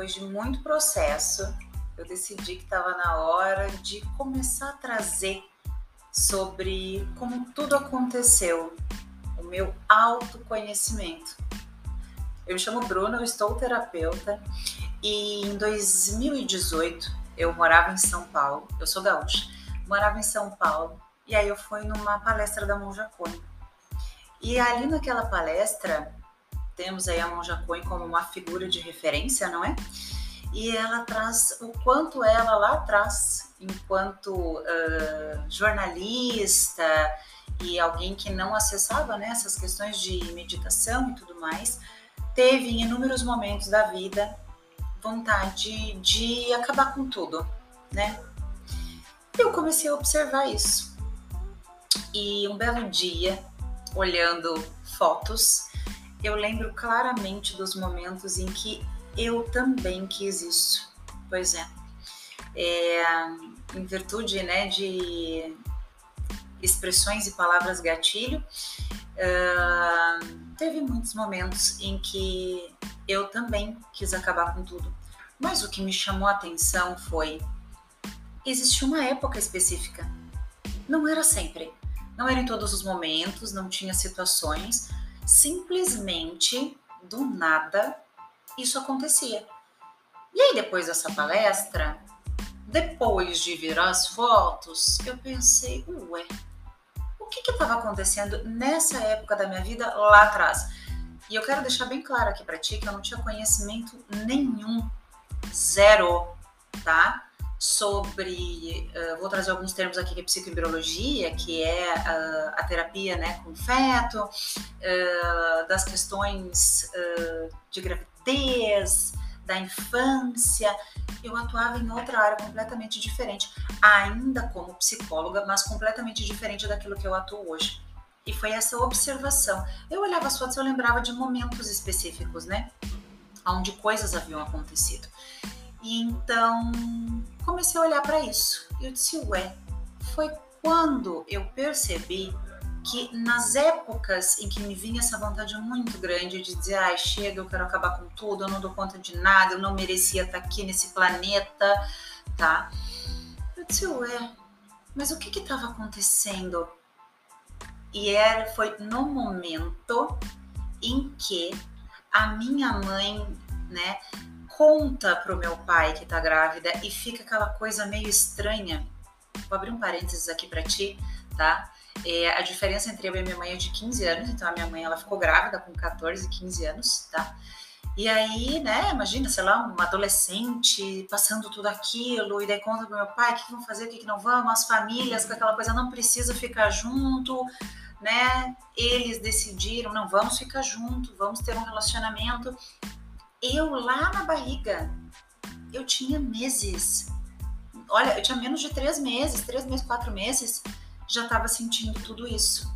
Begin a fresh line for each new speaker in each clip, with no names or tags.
depois de muito processo, eu decidi que estava na hora de começar a trazer sobre como tudo aconteceu, o meu autoconhecimento. Eu me chamo Bruna, eu estou terapeuta e em 2018 eu morava em São Paulo, eu sou gaúcha, morava em São Paulo e aí eu fui numa palestra da Monja Coen. E ali naquela palestra temos aí a Monja Coen como uma figura de referência, não é? E ela traz o quanto ela lá atrás, enquanto uh, jornalista e alguém que não acessava né, essas questões de meditação e tudo mais, teve em inúmeros momentos da vida vontade de acabar com tudo, né? Eu comecei a observar isso. E um belo dia, olhando fotos, eu lembro claramente dos momentos em que eu também quis isso. Pois é. é em virtude né, de expressões e palavras gatilho, uh, teve muitos momentos em que eu também quis acabar com tudo. Mas o que me chamou a atenção foi: existe uma época específica. Não era sempre. Não era em todos os momentos, não tinha situações, simplesmente do nada isso acontecia. E aí, depois dessa palestra, depois de ver as fotos, eu pensei, ué, o que estava acontecendo nessa época da minha vida lá atrás? E eu quero deixar bem claro aqui para ti que eu não tinha conhecimento nenhum, zero, tá? Sobre, uh, vou trazer alguns termos aqui que é psicoembriologia, que é uh, a terapia né, com feto, uh, das questões de gravidez, da infância. Eu atuava em outra área completamente diferente, ainda como psicóloga, mas completamente diferente daquilo que eu atuo hoje. E foi essa observação. Eu olhava as fotos, eu lembrava de momentos específicos, né? Onde coisas haviam acontecido. E então comecei a olhar para isso. E eu disse, ué, foi quando eu percebi que nas épocas em que me vinha essa vontade muito grande de dizer, ai, chega, eu quero acabar com tudo, eu não dou conta de nada, eu não merecia estar aqui nesse planeta, tá? Eu disse, ué, mas o que estava acontecendo? E era, foi no momento em que a minha mãe, né, conta pro meu pai que tá grávida e fica aquela coisa meio estranha. Vou abrir um parênteses aqui para ti, tá? É, a diferença entre eu e minha mãe é de 15 anos, então a minha mãe ela ficou grávida com 14, 15 anos, tá? E aí, né, imagina, sei lá, uma adolescente passando tudo aquilo, e daí conta pro meu pai o que, que vão fazer, o que, que não vão, as famílias com aquela coisa, não precisa ficar junto, né? Eles decidiram, não, vamos ficar junto, vamos ter um relacionamento eu lá na barriga, eu tinha meses. Olha, eu tinha menos de três meses, três meses, quatro meses, já estava sentindo tudo isso.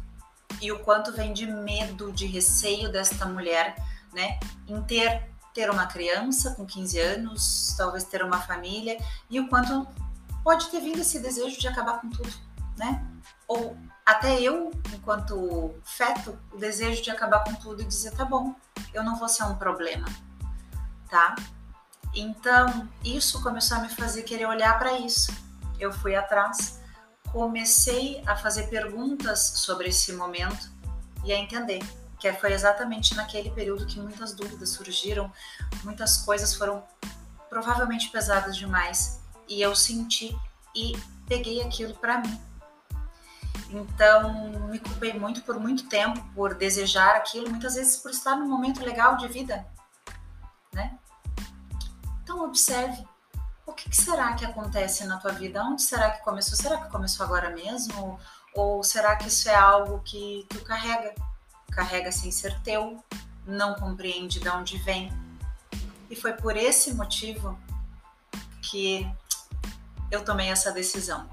E o quanto vem de medo, de receio desta mulher, né, em ter, ter uma criança com 15 anos, talvez ter uma família, e o quanto pode ter vindo esse desejo de acabar com tudo, né? Ou até eu, enquanto feto, o desejo de acabar com tudo e dizer: tá bom, eu não vou ser um problema, tá? Então, isso começou a me fazer querer olhar para isso. Eu fui atrás, comecei a fazer perguntas sobre esse momento e a entender que foi exatamente naquele período que muitas dúvidas surgiram, muitas coisas foram provavelmente pesadas demais e eu senti e peguei aquilo para mim. Então, me culpei muito por muito tempo por desejar aquilo, muitas vezes por estar num momento legal de vida, né? Então observe o que, será que acontece na tua vida? Onde será que começou? Será que começou agora mesmo? Ou será que isso é algo que tu carrega? Carrega sem ser teu, não compreende de onde vem. E foi por esse motivo que eu tomei essa decisão.